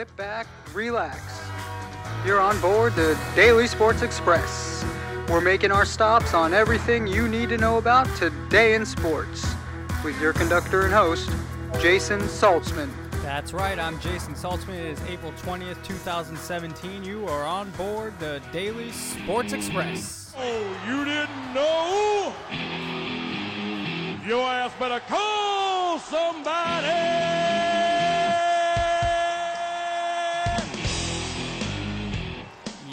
sit back, relax. You're on board the Daily Sports Express. We're making our stops on everything you need to know about today in sports. With your conductor and host, Jason Saltzman. That's right, I'm Jason Saltzman. It is April 20th, 2017. You are on board the Daily Sports Express. Oh, you didn't know? Your ass better call somebody!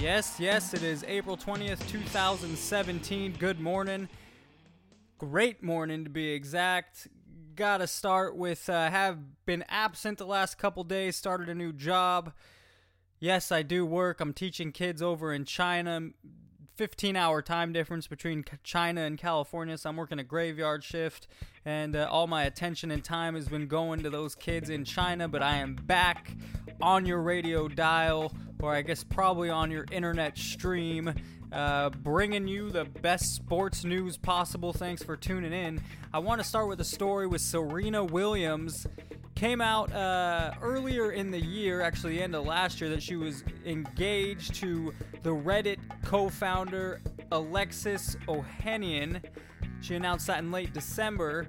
Yes, yes, it is April 20th, 2017. Good morning. Great morning to be exact. Gotta start with uh, have been absent the last couple days, started a new job. Yes, I do work. I'm teaching kids over in China. 15 hour time difference between China and California, so I'm working a graveyard shift, and uh, all my attention and time has been going to those kids in China. But I am back on your radio dial, or I guess probably on your internet stream, uh, bringing you the best sports news possible. Thanks for tuning in. I want to start with a story with Serena Williams came out uh, earlier in the year, actually the end of last year, that she was engaged to the Reddit co-founder Alexis Ohanian. She announced that in late December.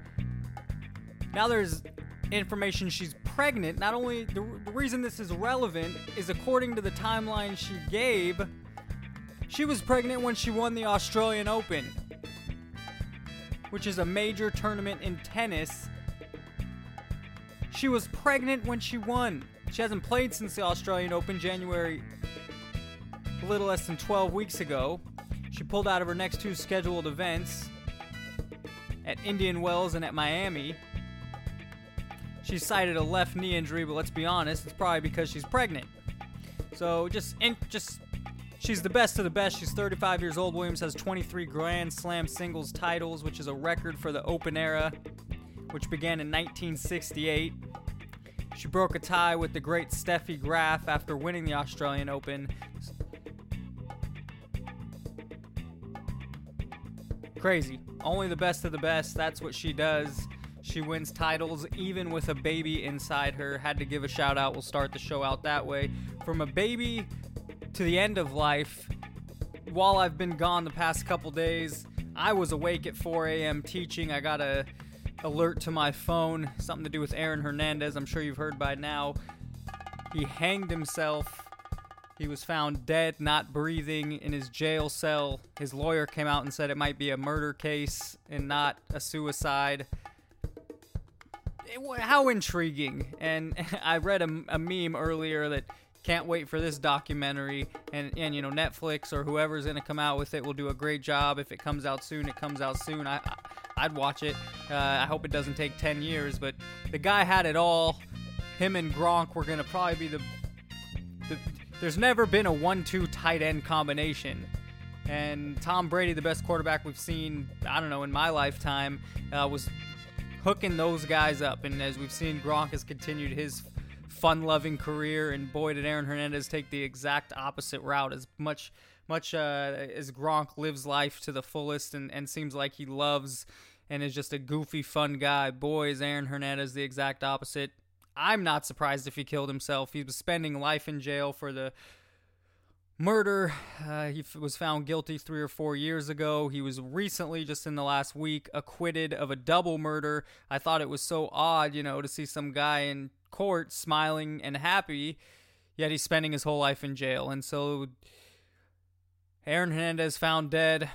Now there's information she's pregnant. Not only the, the reason this is relevant is according to the timeline she gave, she was pregnant when she won the Australian Open, which is a major tournament in tennis she was pregnant when she won. She hasn't played since the Australian Open January, a little less than 12 weeks ago. She pulled out of her next two scheduled events at Indian Wells and at Miami. She cited a left knee injury, but let's be honest, it's probably because she's pregnant. So just, in, just, she's the best of the best. She's 35 years old. Williams has 23 Grand Slam singles titles, which is a record for the Open era, which began in 1968. She broke a tie with the great Steffi Graf after winning the Australian Open. Crazy. Only the best of the best. That's what she does. She wins titles even with a baby inside her. Had to give a shout out. We'll start the show out that way. From a baby to the end of life, while I've been gone the past couple days, I was awake at 4 a.m. teaching. I got a alert to my phone, something to do with Aaron Hernandez. I'm sure you've heard by now. He hanged himself. He was found dead, not breathing, in his jail cell. His lawyer came out and said it might be a murder case and not a suicide. It, how intriguing. And I read a, a meme earlier that can't wait for this documentary. And and you know Netflix or whoever's going to come out with it will do a great job. If it comes out soon it comes out soon. I, I would watch it. Uh, I hope it doesn't take 10 years but the guy had it all. Him and Gronk were going to probably be the, the there's never been a 1-2 tight end combination. And Tom Brady the best quarterback we've seen I don't know in my lifetime uh, was hooking those guys up. And as we've seen Gronk has continued his fun loving career, and boy, did Aaron Hernandez take the exact opposite route. As much much uh, as Gronk lives life to the fullest and, and seems like he loves and is just a goofy, fun guy, boy, is Aaron Hernandez the exact opposite. I'm not surprised if he killed himself. He was spending life in jail for the murder. Uh, he f- was found guilty three or four years ago. He was recently, just in the last week, acquitted of a double murder. I thought it was so odd, you know, to see some guy in court smiling and happy, yet he's spending his whole life in jail. And so Aaron Hernandez found dead a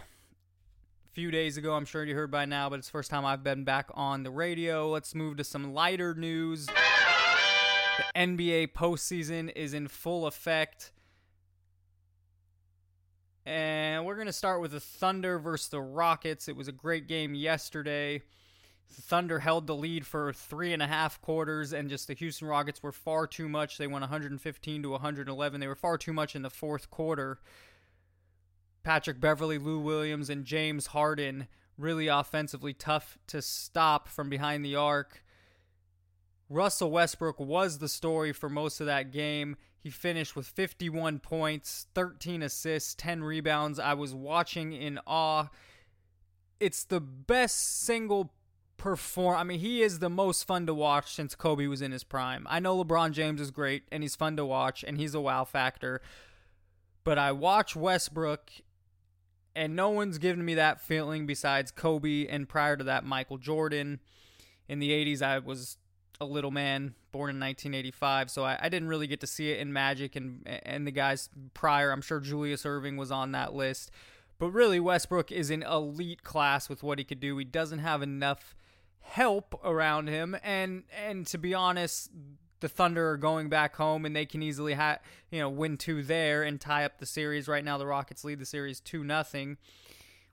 few days ago. I'm sure you heard by now, but it's the first time I've been back on the radio. Let's move to some lighter news. The NBA postseason is in full effect. And we're going to start with the Thunder versus the Rockets. It was a great game yesterday. Thunder held the lead for three and a half quarters, and just the Houston Rockets were far too much. They won 115 to 111. They were far too much in the fourth quarter. Patrick Beverley, Lou Williams, and James Harden really offensively tough to stop from behind the arc. Russell Westbrook was the story for most of that game. He finished with 51 points, 13 assists, 10 rebounds. I was watching in awe. It's the best single perform. I mean, he is the most fun to watch since Kobe was in his prime. I know LeBron James is great and he's fun to watch and he's a wow factor. But I watch Westbrook and no one's given me that feeling besides Kobe and prior to that Michael Jordan. In the 80s I was a little man born in 1985, so I, I didn't really get to see it in Magic and and the guys prior. I'm sure Julius Erving was on that list. But really, Westbrook is an elite class with what he could do. He doesn't have enough help around him, and and to be honest, the Thunder are going back home, and they can easily ha- you know win two there and tie up the series. Right now, the Rockets lead the series two nothing.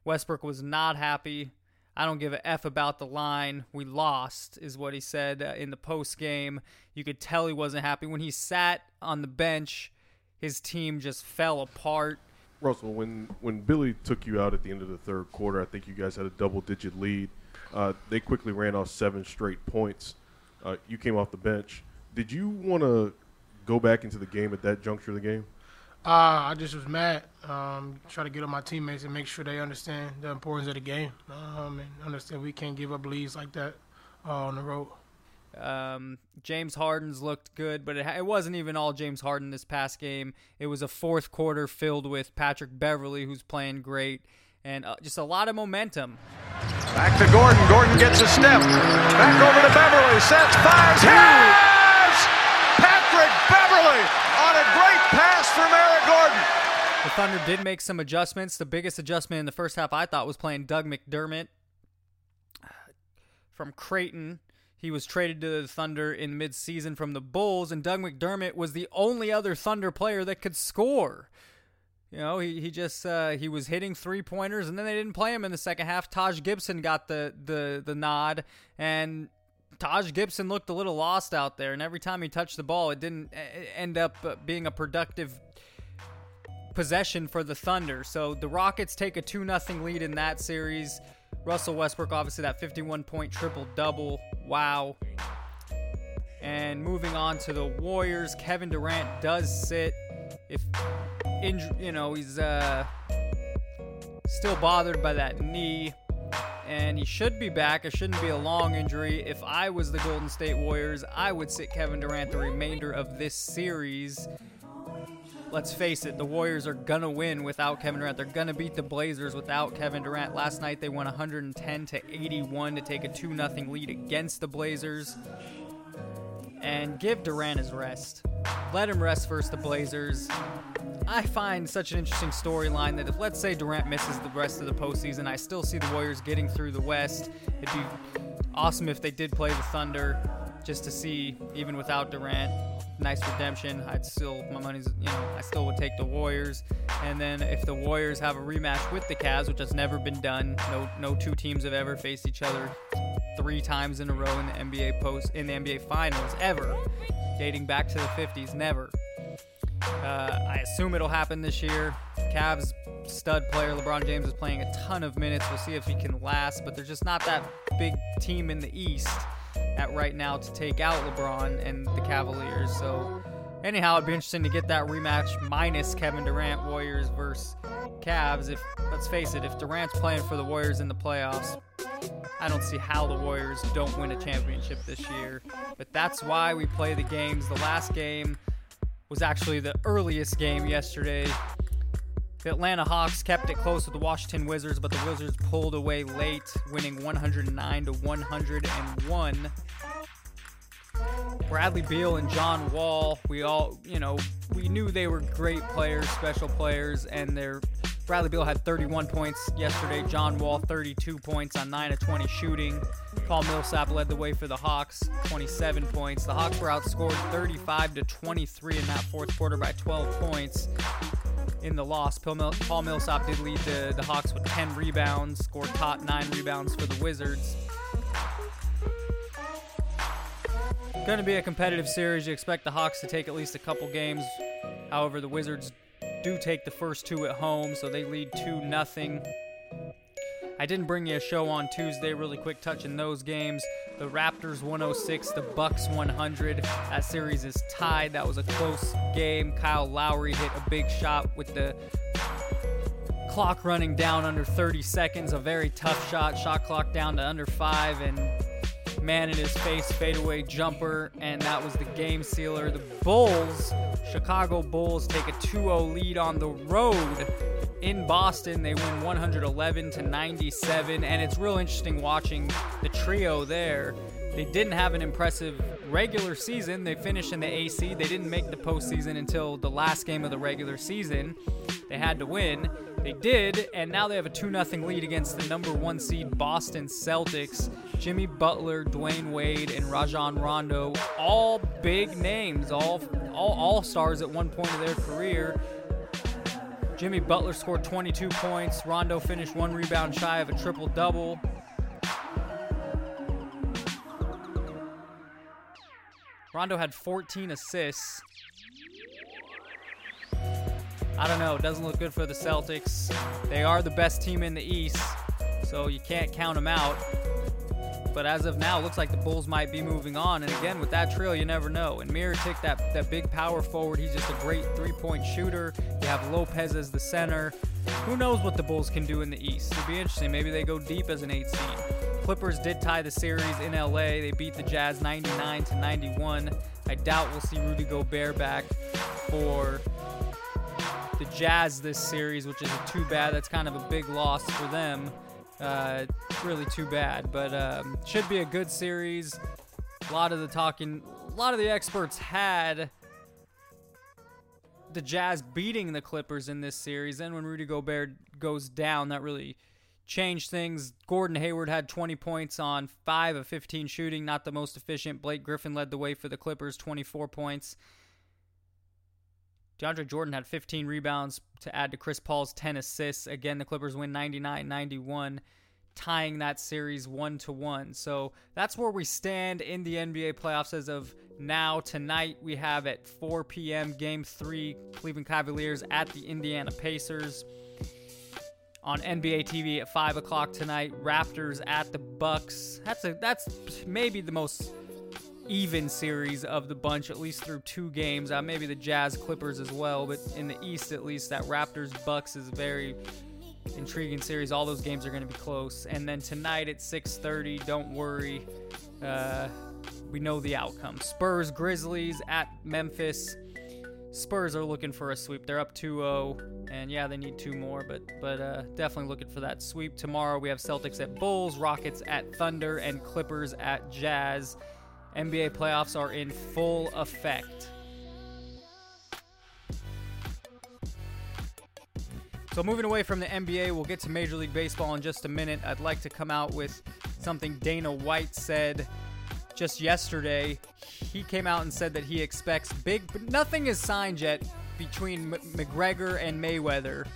Westbrook was not happy. I don't give a f about the line. We lost, is what he said uh, in the post game. You could tell he wasn't happy when he sat on the bench. His team just fell apart. Russell, when when Billy took you out at the end of the third quarter, I think you guys had a double-digit lead. Uh, they quickly ran off seven straight points. Uh, you came off the bench. Did you want to go back into the game at that juncture of the game? Uh, I just was mad. Um, try to get on my teammates and make sure they understand the importance of the game um, and understand we can't give up leads like that uh, on the road. Um, James Harden's looked good, but it, it, wasn't even all James Harden this past game. It was a fourth quarter filled with Patrick Beverley, who's playing great, and uh, just a lot of momentum. Back to Gordon. Gordon gets a step. Back over to Beverley. Sets, fires, hits! Patrick Beverley on a great pass from Eric Gordon. The Thunder did make some adjustments. The biggest adjustment in the first half, I thought, was playing Doug McDermott from Creighton. He was traded to the Thunder in midseason from the Bulls, and Doug McDermott was the only other Thunder player that could score. You know, he, he just uh, he was hitting three pointers, and then they didn't play him in the second half. Taj Gibson got the the the nod, and Taj Gibson looked a little lost out there. And every time he touched the ball, it didn't end up uh, being a productive possession for the Thunder. So the Rockets take a two nothing lead in that series. Russell Westbrook, obviously, that 51 point triple double. Wow. And moving on to the Warriors, Kevin Durant does sit. If inj- you know he's uh, still bothered by that knee, and he should be back. It shouldn't be a long injury. If I was the Golden State Warriors, I would sit Kevin Durant the remainder of this series let's face it, the Warriors are to win without Kevin Durant. They're to beat the Blazers without Kevin Durant. Last night they won 110 to 81 to take a 2 0 lead against the Blazers. And give Durant his rest. Let him rest versus the Blazers. I find such an interesting storyline that if, let's say, Durant misses the rest of the postseason, I still see the Warriors getting through the West. It'd be awesome if they did play the Thunder just to see, even without Durant nice redemption. I'd still my money's you know I still would take the Warriors. And then if the Warriors have a rematch with the Cavs, which has never been done, no no two teams have ever faced each other three times in a row in the NBA post in the NBA Finals ever, dating back to the 50s. Never. Uh, I assume it'll happen this year. Cavs stud player LeBron James is playing a ton of minutes. We'll see if he can last, but there's just not that big team in the East at right now to take out LeBron and the Cavaliers. So, anyhow, it'd be interesting to get that rematch minus Kevin Durant, Warriors versus Cavs. If let's face it, if Durant's playing for the Warriors in the playoffs, I don't see how the Warriors don't win a championship this year. But that's why we play the games. The last game was actually the earliest game yesterday. The Atlanta Hawks kept it close with the Washington Wizards, but the Wizards pulled away late, winning 109 to 101. Bradley Beal and John Wall, we all, you know, we knew they were great players, special players, and their Bradley Beal had 31 points yesterday. John Wall 32 points on 9 of 20 shooting. Paul Millsap led the way for the Hawks, 27 points. The Hawks were outscored 35 to 23 in that fourth quarter by 12 points in the loss. Paul Millsap did lead the, the Hawks with 10 rebounds, scored top nine rebounds for the Wizards. Going to be a competitive series. You expect the Hawks to take at least a couple games. However, the Wizards do take the first two at home, so they lead 2 nothing. I didn't bring you a show on Tuesday, really quick touching those games. The Raptors 106, the Bucks 100. That series is tied. That was a close game. Kyle Lowry hit a big shot with the clock running down under 30 seconds. A very tough shot. Shot clock down to under five, and man in his face fadeaway jumper, and that was the game sealer. The Bulls, Chicago Bulls, take a 2-0 lead on the road in Boston. They win 111 to 97, and it's real interesting watching the trio there. They didn't have an impressive regular season. They finished in the AC. They didn't make the postseason until the last game of the regular season. They had to win. They did, and now they have a 2 0 lead against the number one seed Boston Celtics. Jimmy Butler, Dwyane Wade, and Rajon Rondo, all big names, all all all stars at one point of their career. Jimmy Butler scored 22 points. Rondo finished one rebound shy of a triple double. Rondo had 14 assists. I don't know. It doesn't look good for the Celtics. They are the best team in the East, so you can't count them out. But as of now, looks like the Bulls might be moving on. And again, with that trail, you never know. And Mirotic, that, that big power forward, he's just a great three point shooter. You have Lopez as the center. Who knows what the Bulls can do in the East? It'll be interesting. Maybe they go deep as an eight seed. Clippers did tie the series in LA. They beat the Jazz 99 to 91. I doubt we'll see Rudy Gobert back for the Jazz this series, which is too bad. That's kind of a big loss for them. Uh, really too bad, but um, should be a good series. A lot of the talking, a lot of the experts had the Jazz beating the Clippers in this series. Then when Rudy Gobert goes down, that really changed things. Gordon Hayward had 20 points on 5 of 15 shooting, not the most efficient. Blake Griffin led the way for the Clippers, 24 points. DeAndre Jordan had 15 rebounds to add to Chris Paul's 10 assists. Again, the Clippers win 99 91, tying that series 1 to 1. So that's where we stand in the NBA playoffs as of now. Tonight, we have at 4 p.m. Game 3, Cleveland Cavaliers at the Indiana Pacers. On NBA TV at 5 o'clock tonight, Raptors at the Bucks. That's a that's maybe the most even series of the bunch, at least through two games. Uh, maybe the Jazz Clippers as well, but in the East at least, that Raptors Bucks is very intriguing series. All those games are going to be close. And then tonight at 6:30, don't worry, uh, we know the outcome. Spurs Grizzlies at Memphis. Spurs are looking for a sweep. They're up 2-0, and yeah, they need two more, but but uh, definitely looking for that sweep. Tomorrow we have Celtics at Bulls, Rockets at Thunder, and Clippers at Jazz. NBA playoffs are in full effect. So, moving away from the NBA, we'll get to Major League Baseball in just a minute. I'd like to come out with something Dana White said just yesterday. He came out and said that he expects big, but nothing is signed yet between M- McGregor and Mayweather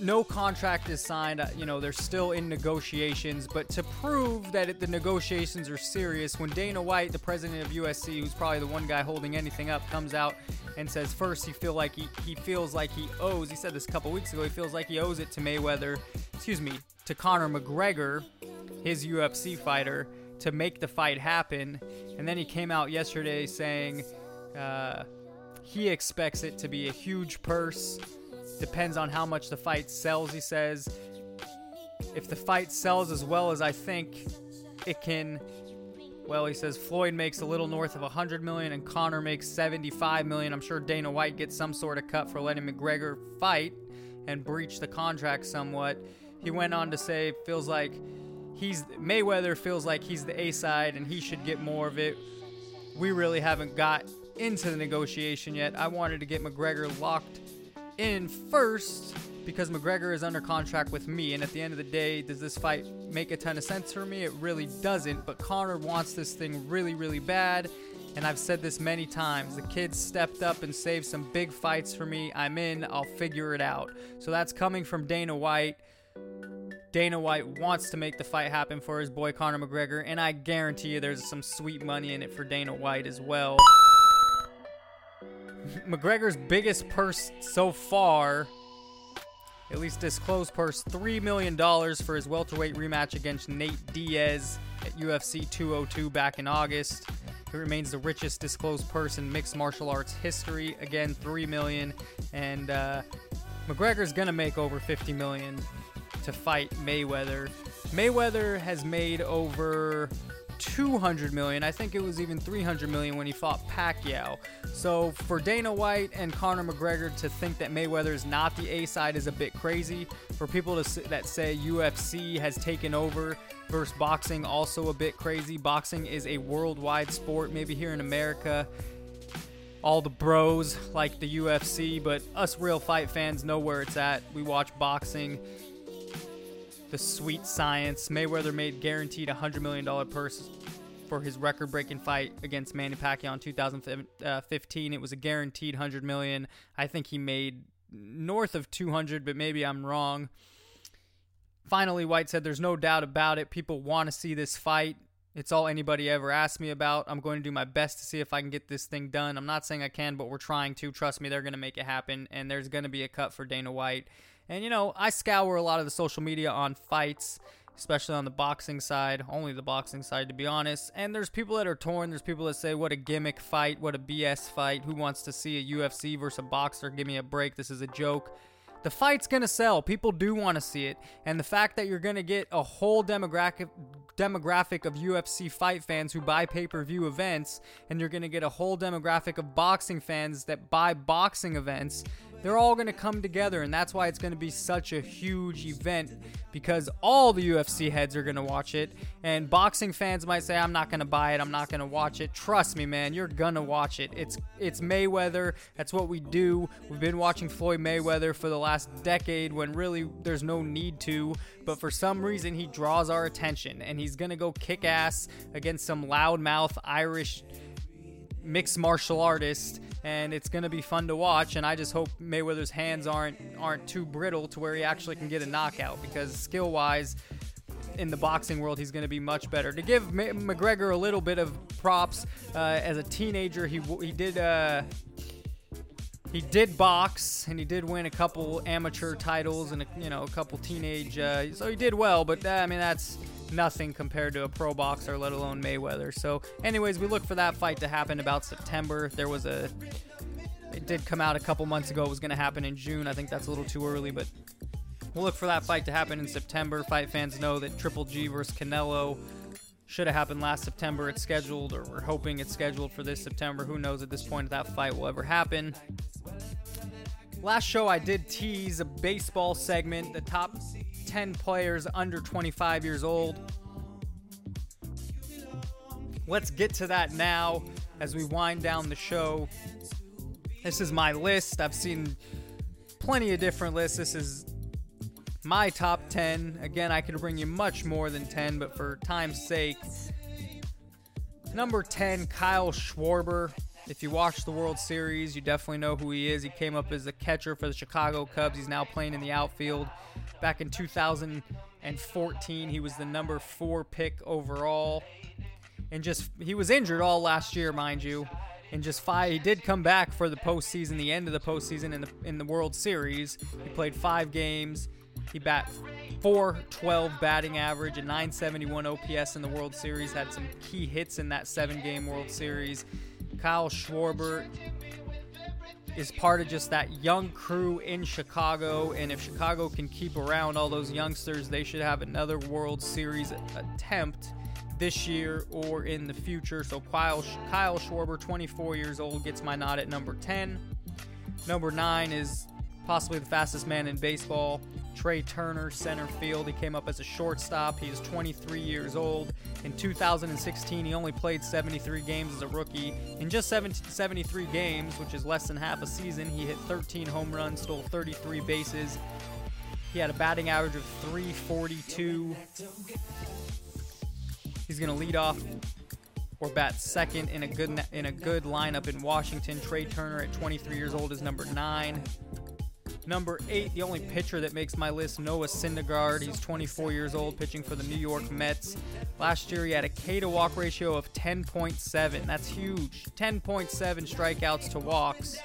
no contract is signed. Uh, You know, they're still in negotiations. But to prove that it, the negotiations are serious, when Dana White, the president of UFC, who's probably the one guy holding anything up, comes out and says first he feel like he, he feels like he owes. He said this a couple weeks ago. He feels like he owes it to Mayweather. Excuse me, to Conor McGregor, his UFC fighter, to make the fight happen. And then he came out yesterday saying uh, he expects it to be a huge purse. Depends on how much the fight sells, he says. If the fight sells as well as I think it can, well, he says Floyd makes a little north of 100 million and Conor makes 75 million. I'm sure Dana White gets some sort of cut for letting McGregor fight and breach the contract somewhat. He went on to say feels like he's Mayweather feels like he's the A side and he should get more of it. We really haven't got into the negotiation yet. I wanted to get McGregor locked in first because McGregor is under contract with me. And at the end of the day, does this fight make a ton of sense for me? It really doesn't. But Conor wants this thing really, really bad. And I've said this many times. The kid stepped up and saved some big fights for me. I'm in. I'll figure it out. So that's coming from Dana White. Dana White wants to make the fight happen for his boy Conor McGregor, and I guarantee you there's some sweet money in it for Dana White as well. McGregor's biggest purse so far, at least disclosed purse, $3 million for his welterweight rematch against Nate Diaz at UFC 202 back in August. He remains the richest disclosed purse in mixed martial arts history. Again, 3 million. And uh, McGregor's gonna make over 50 million to fight Mayweather. Mayweather has made over 200 million. I think it was even 300 million when he fought Pacquiao. So for Dana White and Conor McGregor to think that Mayweather is not the A side is a bit crazy. For people to, that say UFC has taken over versus boxing, also a bit crazy. Boxing is a worldwide sport. Maybe here in America, all the bros like the UFC, but us real fight fans know where it's at. We watch boxing the sweet science. Mayweather made guaranteed a $100 million purse for his record-breaking fight against Manny Pacquiao in 2015. Uh, it was a guaranteed 100 million. I think he made north of 200, but maybe I'm wrong. Finally, White said, "There's no doubt about it. People want to see this fight. It's all anybody ever asked me about. I'm going to do my best to see if I can get this thing done. I'm not saying I can, but we're trying to. Trust me, they're going to make it happen, and there's going to be a cut for Dana White." And you know, I scour a lot of the social media on fights, especially on the boxing side, only the boxing side to be honest. And there's people that are torn. There's people that say, "What a gimmick fight! What a BS fight! Who wants to see a UFC versus a boxer? Give me a break! This is a joke." The fight's gonna sell. People do want to see it, and the fact that you're gonna get a whole demographic demographic of UFC fight fans who buy pay-per-view events, and you're gonna get a whole demographic of boxing fans that buy boxing events. They're all going to come together, and that's why it's going to be such a huge event because all the UFC heads are going to watch it. And boxing fans might say, "I'm not going to buy it. I'm not going to watch it." Trust me, man, you're gonna watch it. It's it's Mayweather. That's what we do. We've been watching Floyd Mayweather for the last decade when really there's no need to, but for some reason he draws our attention, and he's going to go kick ass against some loudmouth Irish mixed martial artist and it's going to be fun to watch and I just hope Mayweather's hands aren't aren't too brittle to where he actually can get a knockout because skill-wise in the boxing world he's going to be much better. To give McGregor a little bit of props uh, as a teenager he w- he did uh he did box and he did win a couple amateur titles and a, you know a couple teenage uh, so he did well but uh, I mean that's nothing compared to a pro boxer let alone Mayweather so anyways we look for that fight to happen about September there was a it did come out a couple months ago it was going to happen in June I think that's a little too early but we'll look for that fight to happen in September fight fans know that Triple G versus Canelo should have happened last September. It's scheduled, or we're hoping it's scheduled for this September. Who knows at this point if that fight will ever happen? Last show, I did tease a baseball segment, the top 10 players under 25 years old. Let's get to that now as we wind down the show. This is my list. I've seen plenty of different lists. This is my top 10. Again, I could bring you much more than 10, but for time's sake, number 10, Kyle Schwarber. If you watch the World Series, you definitely know who he is. He came up as a catcher for the Chicago Cubs. He's now playing in the outfield. Back in 2014, he was the number four pick overall. And just, he was injured all last year, mind you. And just five, he did come back for the postseason, the end of the postseason in the in the World Series. He played five games. He bat 412 batting average, and 971 OPS in the World Series. Had some key hits in that seven game World Series. Kyle Schwarber is part of just that young crew in Chicago. And if Chicago can keep around all those youngsters, they should have another World Series attempt this year or in the future. So Kyle, Kyle Schwarber, 24 years old, gets my nod at number 10. Number 9 is possibly the fastest man in baseball, Trea Turner, center field. He came up as a shortstop. He is 23 years old. In 2016, he only played 73 games as a rookie. In just 73 games, which is less than half a season, he hit 13 home runs, stole 33 bases. He had a batting average of 342. He's going to lead off or bat second in a good in a good lineup in Washington. Trea Turner at 23 years old is number 9. Number eight, the only pitcher that makes my list, Noah Syndergaard. He's 24 years old, pitching for the New York Mets. Last year, he had a K to walk ratio of 10.7. That's huge. 10.7 strikeouts to walks.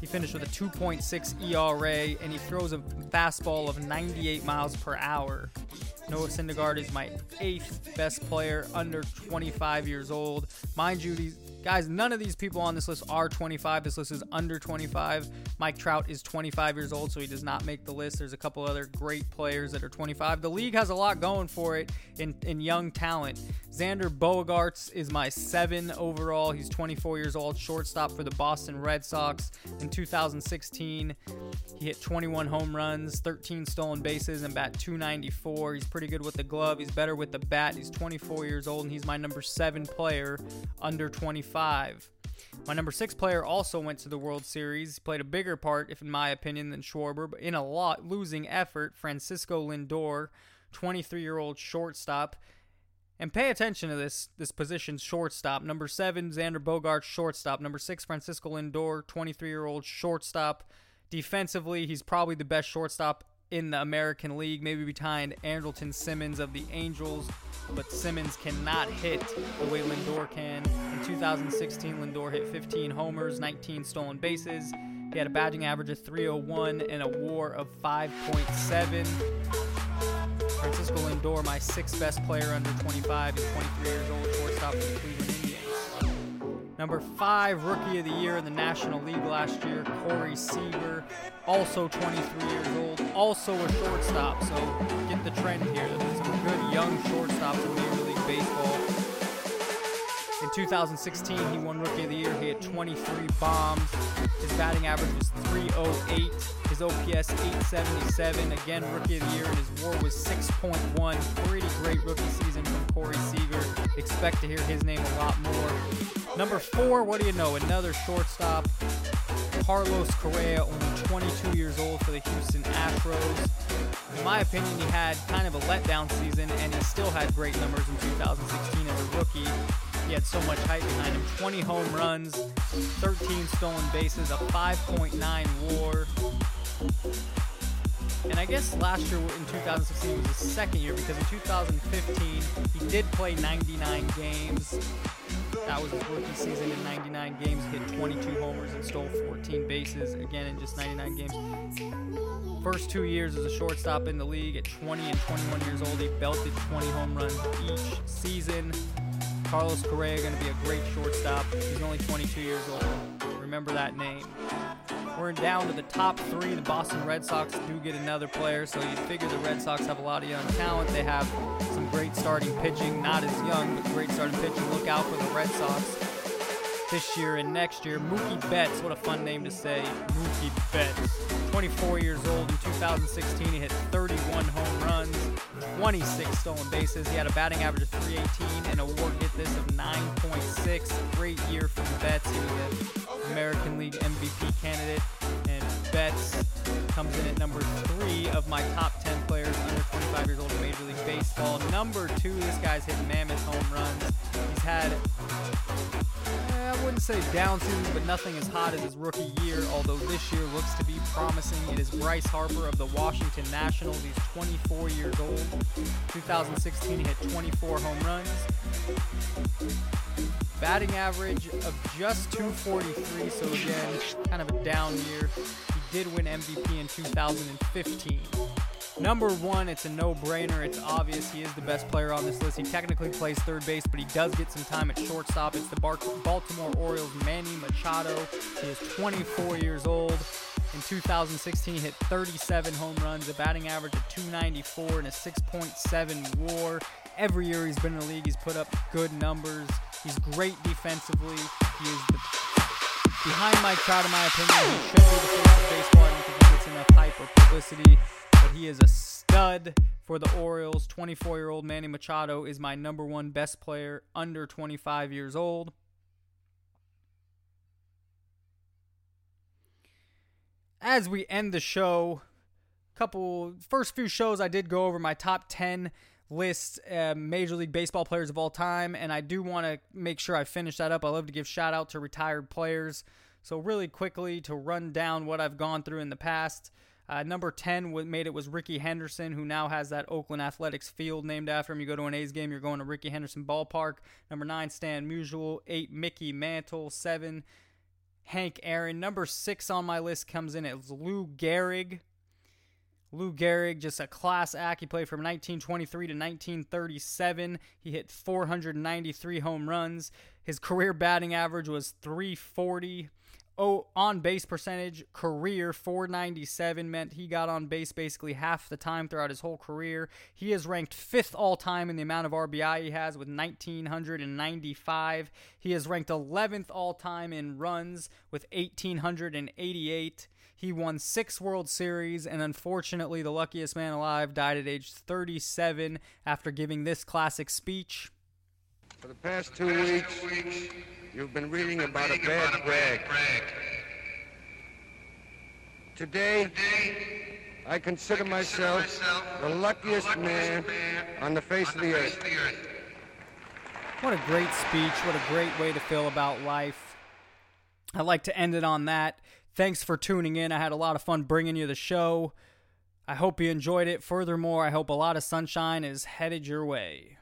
He finished with a 2.6 ERA, and he throws a fastball of 98 miles per hour. Noah Syndergaard is my eighth best player under 25 years old. Mind you, these guys, none of these people on this list are 25. This list is under 25. Mike Trout is 25 years old, so he does not make the list. There's a couple other great players that are 25. The league has a lot going for it in, in young talent. Xander Bogaerts is my seven overall. He's 24 years old, shortstop for the Boston Red Sox. In 2016, he hit 21 home runs, 13 stolen bases, and bat 294. He's pretty good with the glove. He's better with the bat. He's 24 years old, and he's my number seven player under 25. My number six player also went to the World Series. He played a bigger part, if in my opinion, than Schwarber, but in a lot losing effort. Francisco Lindor, 23 year old shortstop. And pay attention to this this position shortstop. Number seven, Xander Bogart, shortstop. Number six, Francisco Lindor, 23 year old shortstop. Defensively, he's probably the best shortstop in the American League, maybe behind Andrelton Simmons of the Angels, but Simmons cannot hit the way Lindor can. In 2016, Lindor hit 15 homers, 19 stolen bases. He had a batting average of 301 and a WAR of 5.7. Francisco Lindor, my sixth best player under 25 and 23 years old, shortstop for the Cleveland. Number five rookie of the year in the National League last year, Corey Seager, also 23 years old, also a shortstop. So get the trend here. There's some good young shortstops in Major League Baseball. In 2016, he won Rookie of the Year. He had 23 bombs. His batting average was 308. His OPS 877. Again, Rookie of the Year, and his WAR was 6.1. Pretty great rookie season from Corey Seager. Expect to hear his name a lot more. Number four, what do you know? Another shortstop. Carlos Correa, only 22 years old for the Houston Astros. In my opinion, he had kind of a letdown season, and he still had great numbers in 2016 as a rookie. He had so much hype behind him 20 home runs, 13 stolen bases, a 5.9 war. And I guess last year in 2016 was his second year because in 2015 he did play 99 games. That was his rookie season in 99 games. Hit 22 homers and stole 14 bases again in just 99 games. First two years as a shortstop in the league at 20 and 21 years old, he belted 20 home runs each season. Carlos Correa going to be a great shortstop. He's only 22 years old. Remember that name. We're down to the top three. The Boston Red Sox do get another player, so you'd figure the Red Sox have a lot of young talent. They have some great starting pitching, not as young, but great starting pitching. Look out for the Red Sox this year and next year. Mookie Betts, what a fun name to say. Mookie Betts. 24 years old in 2016. He hit 31 home runs, 26 stolen bases. He had a batting average of 318 and a WAR get this of 9.6. Great year from Betts. He was an American League MVP candidate. And Betts comes in at number three of my top 10 players under 25 years old in Major League Baseball. Number two, this guy's hit mammoth home runs. He's had eh, I wouldn't say down season, but nothing as hot as his rookie year, although this year looks to be promising. It is Bryce Harper of the Washington Nationals. He's 24 years old. 2016, he hit 24 home runs. Batting average of just 243, so again, kind of a down year. He did win MVP in 2015. Number one, it's a no-brainer. It's obvious he is the best player on this list. He technically plays third base, but he does get some time at shortstop. It's the Baltimore Orioles' Manny Machado. He is 24 years old. In 2016, he hit 37 home runs, a batting average of 294, and a 6.7 WAR. Every year he's been in the league, he's put up good numbers. He's great defensively. He is the, behind Mike Trout, in my opinion. He should be the face of baseball. I don't think he gets enough hype or publicity but he is a stud for the Orioles. 24 year old Manny Machado is my number one best player under 25 years old. As we end the show, couple first few shows I did go over my top 10 list uh, Major League Baseball players of all time, and I do want to make sure I finish that up. I love to give shout out to retired players. So really quickly to run down what I've gone through in the past. Uh, number 10 made it was Rickey Henderson, who now has that Oakland Athletics field named after him. You go to an A's game, you're going to Rickey Henderson Ballpark. Number 9, Stan Musial. 8, Mickey Mantle. 7, Hank Aaron. Number 6 on my list comes in as Lou Gehrig. Lou Gehrig, just a class act. He played from 1923 to 1937. He hit 493 home runs. His career batting average was 340. Oh, on base percentage, career 497 meant he got on base basically half the time throughout his whole career. He is ranked fifth all time in the amount of RBI he has with 1,995. He is ranked 11th all time in runs with 1,888. He won six World Series, and unfortunately, the luckiest man alive died at age 37 after giving this classic speech. For the past two weeks, you've been reading about a bad brag. Today, I consider myself the luckiest man on the face of the earth. What a great speech. What a great way to feel about life. I'd like to end it on that. Thanks for tuning in. I had a lot of fun bringing you the show. I hope you enjoyed it. Furthermore, I hope a lot of sunshine is headed your way.